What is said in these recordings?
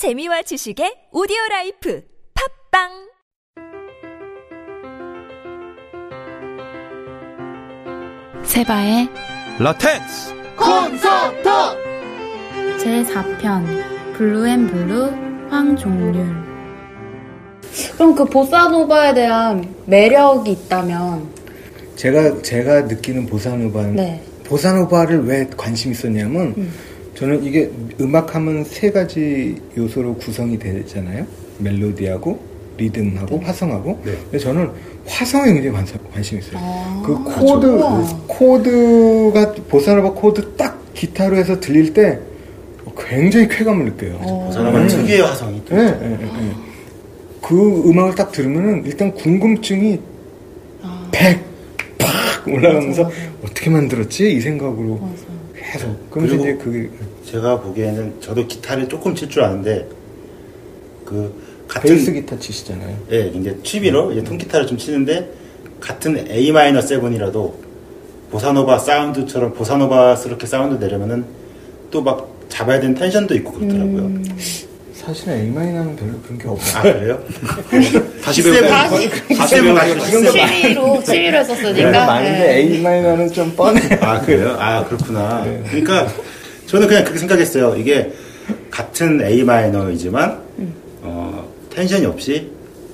재미와 지식의 오디오 라이프 팝빵! 세바의 라텍스! 콘서트! 제4편 블루앤블루 황종률. 그럼 그 보사노바에 대한 매력이 있다면? 제가 제가 느끼는 보사노바는 네. 보사노바를 왜 관심 있었냐면 저는 이게 음악하면 세 가지 요소로 구성이 되잖아요. 멜로디하고 리듬하고 네. 화성하고. 근데 저는 화성에 굉장히 관심, 관심 있어요. 아, 그 코드 우와. 코드가 보사노바 코드 딱 기타로 해서 들릴 때 굉장히 쾌감을 느껴요. 어. 사람은 특유의 화성이 또 네. 네, 네, 네. 그 음악을 딱 들으면은 일단 궁금증이 아. 100, 팍 올라가면서 맞아, 맞아. 어떻게 만들었지? 이 생각으로 맞아. 계속. 그러면서 그리고 이제 그게 제가 보기에는 저도 기타를 조금 칠 줄 아는데 그 같은 베이스 기타 치시잖아요. 예, 이제 취미로 이제 통기타를 좀 치는데 같은 A 마이너 7이라도 보사노바 사운드처럼 보사노바스럽게 사운드 내려면은 또 막 잡아야 되는 텐션도 있고 그렇더라고요. 음. 사실은 A마이너는 별로 그런 게 없어요. 아 그래요? 다시 배우고 다시 다시 배우고 취미로 취미로 했었으니까 많은데 네. A마이너는 좀 뻔해. 아 그래요? 아 그렇구나. 네. 그러니까 저는 그냥 그렇게 생각했어요. 이게 같은 A 마이너이지만 어, 텐션이 없이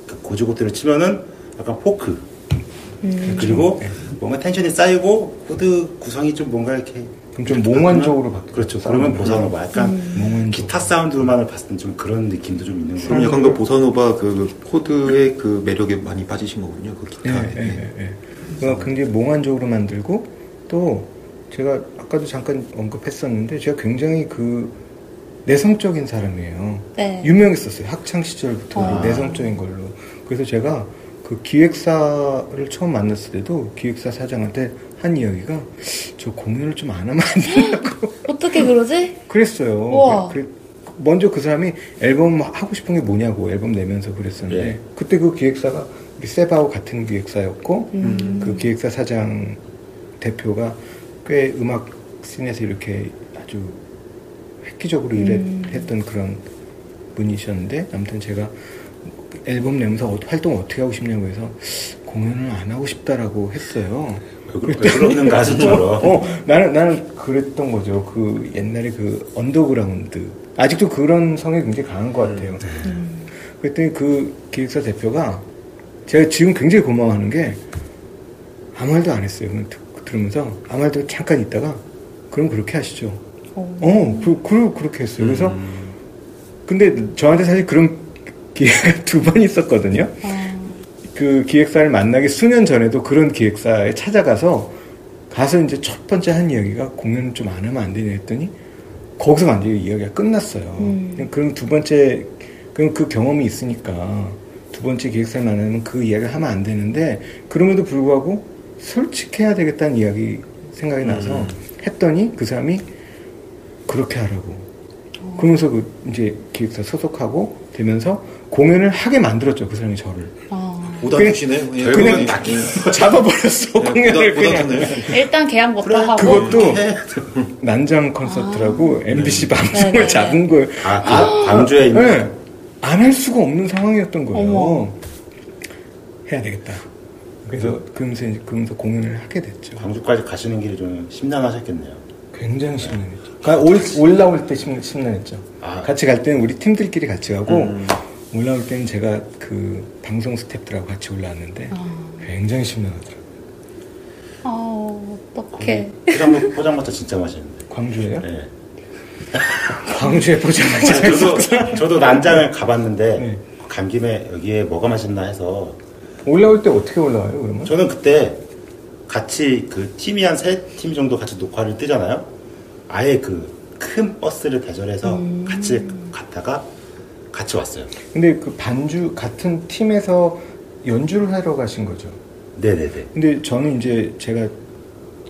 그 곧이곧대로 치면은 약간 포크 그리고 뭔가 텐션이 쌓이고 코드 구성이 좀 뭔가 이렇게 그럼 좀 몽환적으로 바뀌죠, 그렇죠. 그러면 보사노바 약간 몽환적. 기타 사운드로만을 봤을 땐좀 그런 느낌도 좀 있는 그럼 거예요. 약간 그 보사노바 그 코드의 그 매력에 많이 빠지신 거군요. 그 예, 기타에. 예, 예, 예. 그러니까 굉장히 몽환적으로 만들고 또 제가 아까도 잠깐 언급했었는데 제가 굉장히 그 내성적인 사람이에요. 네. 유명했었어요. 학창 시절부터 아. 내성적인 걸로. 그래서 제가 그 기획사를 처음 만났을 때도 기획사 사장한테 한 이야기가 저 공연을 좀 안 하면 안 되냐고 어떻게 그러지? 그랬어요. 우와. 그래- 먼저 그 사람이 앨범 하고 싶은 게 뭐냐고 앨범 내면서 그랬었는데 네. 그때 그 기획사가 세바하고 같은 기획사였고 음. 그 기획사 사장 대표가 꽤 음악 씬에서 이렇게 아주 획기적으로 음. 일했던 그런 분이셨는데 아무튼 제가 앨범 내면서 어- 활동 어떻게 하고 싶냐고 해서 공연을 안 하고 싶다라고 했어요. 왜, 그러- 왜 그러는 가수처럼. 어, 나는, 나는 그랬던 거죠. 그 옛날에 그 언더그라운드. 아직도 그런 성향이 굉장히 강한 것 같아요. 그랬더니 그 기획사 대표가 제가 지금 굉장히 고마워하는 게 아무 말도 안 했어요. 들으면서 아무 말도 잠깐 있다가 그럼 그렇게 하시죠. 어. 어, 그, 그, 그렇게 했어요. 그래서 근데 저한테 사실 그런 기회가 두 번 있었거든요. 아, 그 기획사를 만나기 수년 전에도 그런 기획사에 찾아가서 가서 이제 첫 번째 한 이야기가 공연을 좀 안 하면 안 되냐 했더니 거기서 완전히 이야기가 끝났어요. 음. 그럼 두 번째 그럼 그 경험이 있으니까 두 번째 기획사를 만나면 그 이야기를 하면 안 되는데 그럼에도 불구하고 솔직해야 되겠다는 이야기 생각이 나서 했더니 그 사람이 그렇게 하라고. 그러면서 그 이제 기획사 소속하고 되면서 공연을 하게 만들었죠 그 사람이 저를. 아. 오다 그냥- 주시네. 예, 그냥 그냥 딱 잡아버렸어 공연을 그냥. 일단 계약부터 하고 그것도 난장 콘서트라고 MBC 방송을 네네네. 잡은 거예요. 아, 그 광주에 있는 네. 안할 수가 없는 상황이었던 거예요. 어머. 해야 되겠다. 그래서 그러면서 이제 그러면서 공연을 하게 됐죠. 광주까지 가시는 길이 좀 심란하셨겠네요. 굉장히 심란했죠. 가- 올, 올라올 때 심, 심란했죠. 아. 같이 갈 때는 우리 팀들끼리 같이 가고 음. 올라올 때는 제가 그 방송 스태프들하고 같이 올라왔는데 굉장히 심란하더라고요. 아 어떡해 포장, 포장마차 진짜 맛있는데. 광주에요? 네. 광주에 보자마자 저도, 저도 난장을 가봤는데, 네. 간 김에 여기에 뭐가 맛있나 해서, 올라올 때 어떻게 올라와요 그러면? 저는 그때 같이 그 팀이 한 세 팀 정도 같이 녹화를 뜨잖아요. 아예 그 큰 버스를 대절해서 같이 갔다가 같이 왔어요. 근데 그 반주 같은 팀에서 연주를 하러 가신 거죠. 네네네. 근데 저는 이제 제가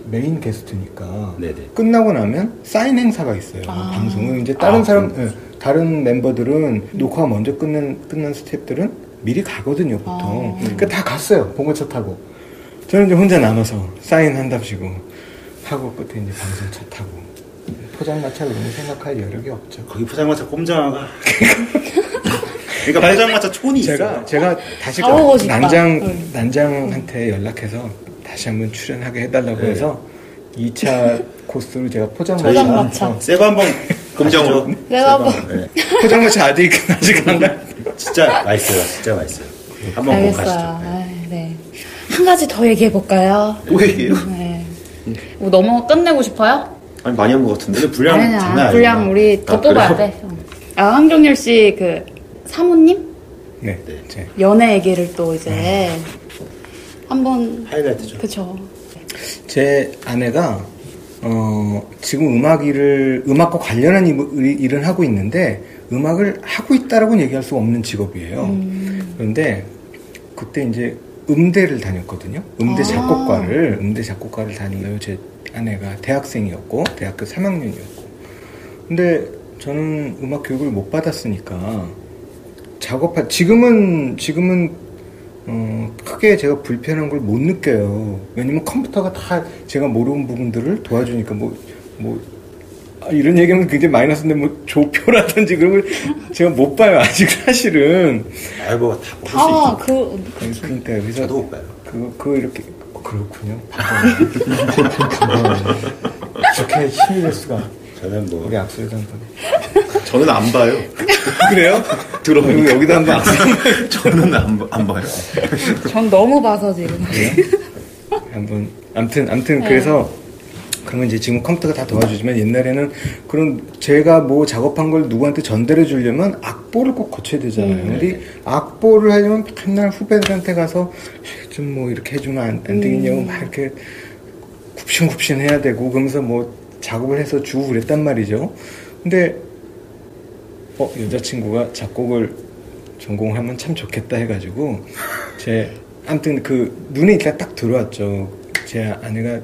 메인 게스트니까 네네. 끝나고 나면 사인 행사가 있어요. 아. 방송은 이제 다른 아, 사람. 예, 다른 멤버들은 녹화 먼저 끝난 끝난 스태프들은 미리 가거든요 보통. 아. 그러니까 다 갔어요 봉고차 타고. 저는 이제 혼자 남아서 사인 한답시고 하고 끝에 이제 방송 차 타고 포장마차 그런 거 생각할 여력이 없죠. 거기 포장마차 꼼장어가. 그러니까 포장마차 촌이 제가 있어요. 제가 다시 가보고 싶다. 난장 응. 난장한테 연락해서 다시 한번 출연하게 해달라고 네. 해서 2차 코스로 제가 포장마차 포장마차. 어, 세고 한번. 가시죠. 내가 한번. 네. 포장마차 아직 아직 안 가. 진짜 맛있어요. 진짜 맛있어요. 한번 꼭 알겠어요. 가시죠. 네. 네. 한 가지 더 얘기해 볼까요? 또 얘기해요? 네. 뭐 너무 끝내고 싶어요? 아니, 많이 한 것 같은데. 근데 분량 장난 아니야. 분량 우리 더 아, 뽑아야 그래요? 돼. 어. 아, 황종률 씨그 사모님 네, 네. 제 연애 얘기를 또 이제 한번 하이라이트죠. 그쵸. 제 아내가 어, 지금 음악 일을 음악과 관련한 일- 일은 하고 있는데 음악을 하고 있다라고는 얘기할 수 없는 직업이에요. 그런데 그때 이제 음대를 다녔거든요. 음대 아. 작곡과를 음대 작곡과를 다니고요. 제 아내가 대학생이었고 대학교 3학년이었고. 근데 저는 음악 교육을 못 받았으니까 작업할 지금은 지금은 어, 크게 제가 불편한 걸 못 느껴요. 왜냐면 컴퓨터가 다 제가 모르는 부분들을 도와주니까 뭐, 뭐, 아, 이런 얘기하면 굉장히 마이너스인데 뭐 조표라든지 그런 걸 제가 못 봐요. 아직 사실은. 아이고 다볼수 다 있죠. 그, 그러니까 그래서 저도 못 봐요. 그거, 그거 이렇게 어, 그렇군요. 이렇게 힘이 될 수가. 저는 뭐 우리 악수를 한번. 저는 안 봐요. 그래요? 들어보니까. 그리고 여기다 한번. 저는 안, 안 봐요. 전 너무 봐서 지금. 한번 암튼 암튼 네. 그래서 그러면 이제 지금 컴퓨터가 다 도와주지만 옛날에는 그런 제가 뭐 작업한 걸 누구한테 전달해 주려면 악보를 꼭 고쳐야 되잖아요. 음. 근데 악보를 하려면 맨날 후배들한테 가서 좀 뭐 이렇게 해주면 안, 안 되겠냐고 음. 막 이렇게 굽신굽신 해야 되고 그러면서 뭐 작업을 해서 주고 그랬단 말이죠. 근데 어 여자친구가 작곡을 전공하면 참 좋겠다 해가지고 제 아무튼 그 눈에 일단 딱 들어왔죠. 제 아내가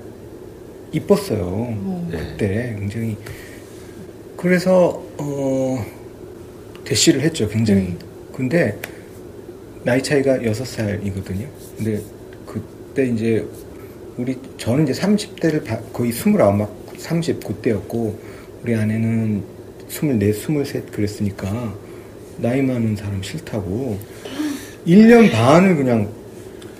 이뻤어요. 그때 굉장히 그래서 어 대시를 했죠. 굉장히. 음. 근데 나이 차이가 6살이거든요. 근데 그때 이제 우리 저는 이제 30대를 거의 29, 막 30 그때였고 우리 아내는 24, 23 그랬으니까 나이 많은 사람 싫다고 1년 반을 그냥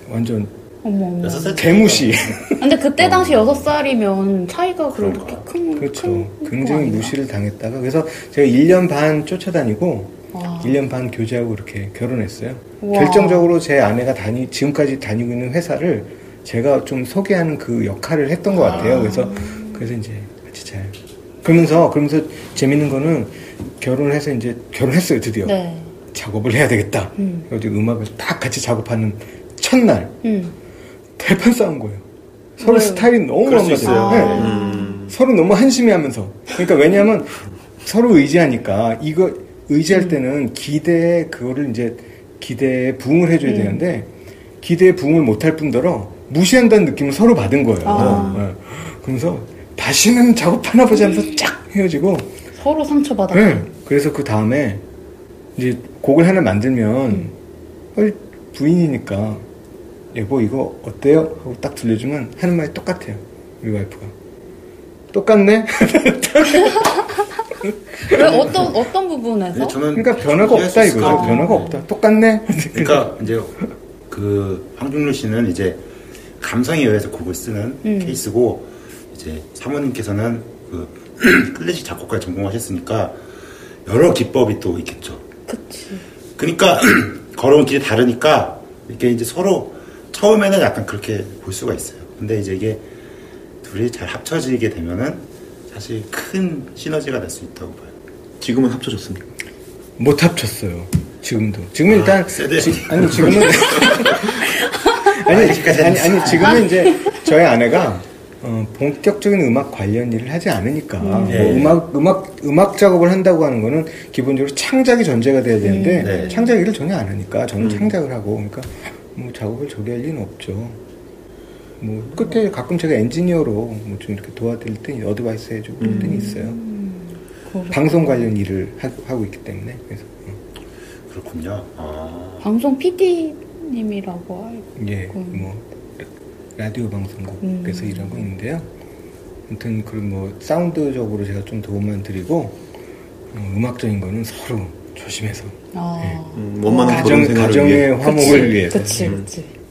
완전 어머, 어머. 여섯 살 개무시. 근데 그때 당시 여섯 살이면 차이가 그렇게 큰, 그렇죠. 큰 굉장히? 무시를 당했다가 그래서 제가 1년 반 쫓아다니고 와. 1년 반 교제하고 이렇게 결혼했어요. 우와. 결정적으로 제 아내가 다니 지금까지 다니고 있는 회사를 제가 좀 소개하는 그 역할을 했던 것 같아요. 그래서 그래서 이제 같이 잘 그러면서 그러면서 재밌는 거는 결혼을 해서 이제 결혼했어요 드디어 네. 작업을 해야 되겠다. 음. 그래서 음악을 딱 같이 작업하는 첫날 음. 대판 싸운 거예요. 서로 왜요? 스타일이 너무 안. 맞아요. 네. 음. 서로 너무 한심해하면서. 그러니까 왜냐하면 서로 의지하니까 이거 의지할 때는 기대에 그거를 이제 기대에 부응을 해줘야 음. 되는데 기대에 부응을 못할 뿐더러 무시한다는 느낌을 서로 받은 거예요. 아. 네. 그러면서 다시는 작업하나 보자 하면서 쫙 헤어지고 서로 상처받았 네. 그래서 그 다음에 이제 곡을 하나 만들면 어, 부인이니까 여보 이거 어때요? 하고 딱 들려주면 하는 말이 똑같아요. 우리 와이프가 똑같네. 왜 어떤 어떤 부분에서? 근데 저는 그러니까 변화가 없다 이거죠. 같아요. 변화가 없다. 똑같네. 그러니까 이제 그 황중률 씨는 이제 감성에 의해서 곡을 쓰는 음. 케이스고 이제 사모님께서는 그 클래식 작곡가에 전공하셨으니까 여러 기법이 또 있겠죠. 그치. 그러니까 걸어온 길이 다르니까 이게 이제 서로 처음에는 약간 그렇게 볼 수가 있어요. 근데 이제 이게 둘이 잘 합쳐지게 되면은 사실 큰 시너지가 될수 있다고 봐요. 지금은 합쳐졌습니까? 못 합쳤어요. 지금도. 지금은 아, 일단 세대. 지- 아니 지금은 아니 아니 안 아니 지금은 이제 저희 아내가 어, 본격적인 음악 관련 일을 하지 않으니까 뭐 네. 음악 음악 음악 작업을 한다고 하는 거는 기본적으로 창작이 전제가 돼야 되는데 음, 네. 창작 일을 전혀 안 하니까 저는 음. 창작을 하고 그러니까 뭐 작업을 저기 할 리는 없죠. 뭐 끝에 가끔 제가 엔지니어로 뭐 좀 이렇게 도와드릴 때 어드바이스 해주고 그럴 때는 있어요. 방송 관련 일을 하, 하고 있기 때문에 그래서 어. 그렇군요. 아, 방송 PD님이라고 알고. 예, 음. 뭐 라디오 방송국에서 음. 일하고 있는데요. 아무튼 그런 뭐 사운드적으로 제가 좀 도움만 드리고 어, 음악적인 거는 서로 조심해서 아. 음, 원만한 가정 가정의 위해 화목을 위해서 그치, 음. 그치.